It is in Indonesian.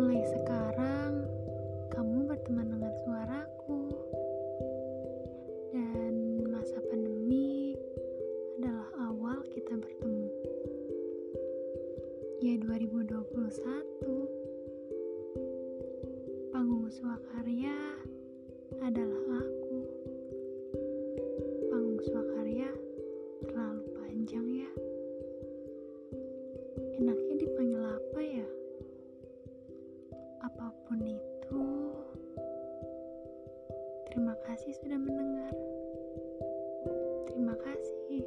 Mulai sekarang, kamu berteman dengan suaraku. Dan masa pandemi adalah awal kita bertemu. Ya 2021. Panggung Suakarya adalah Apa pun itu, terima kasih sudah mendengar. Terima kasih.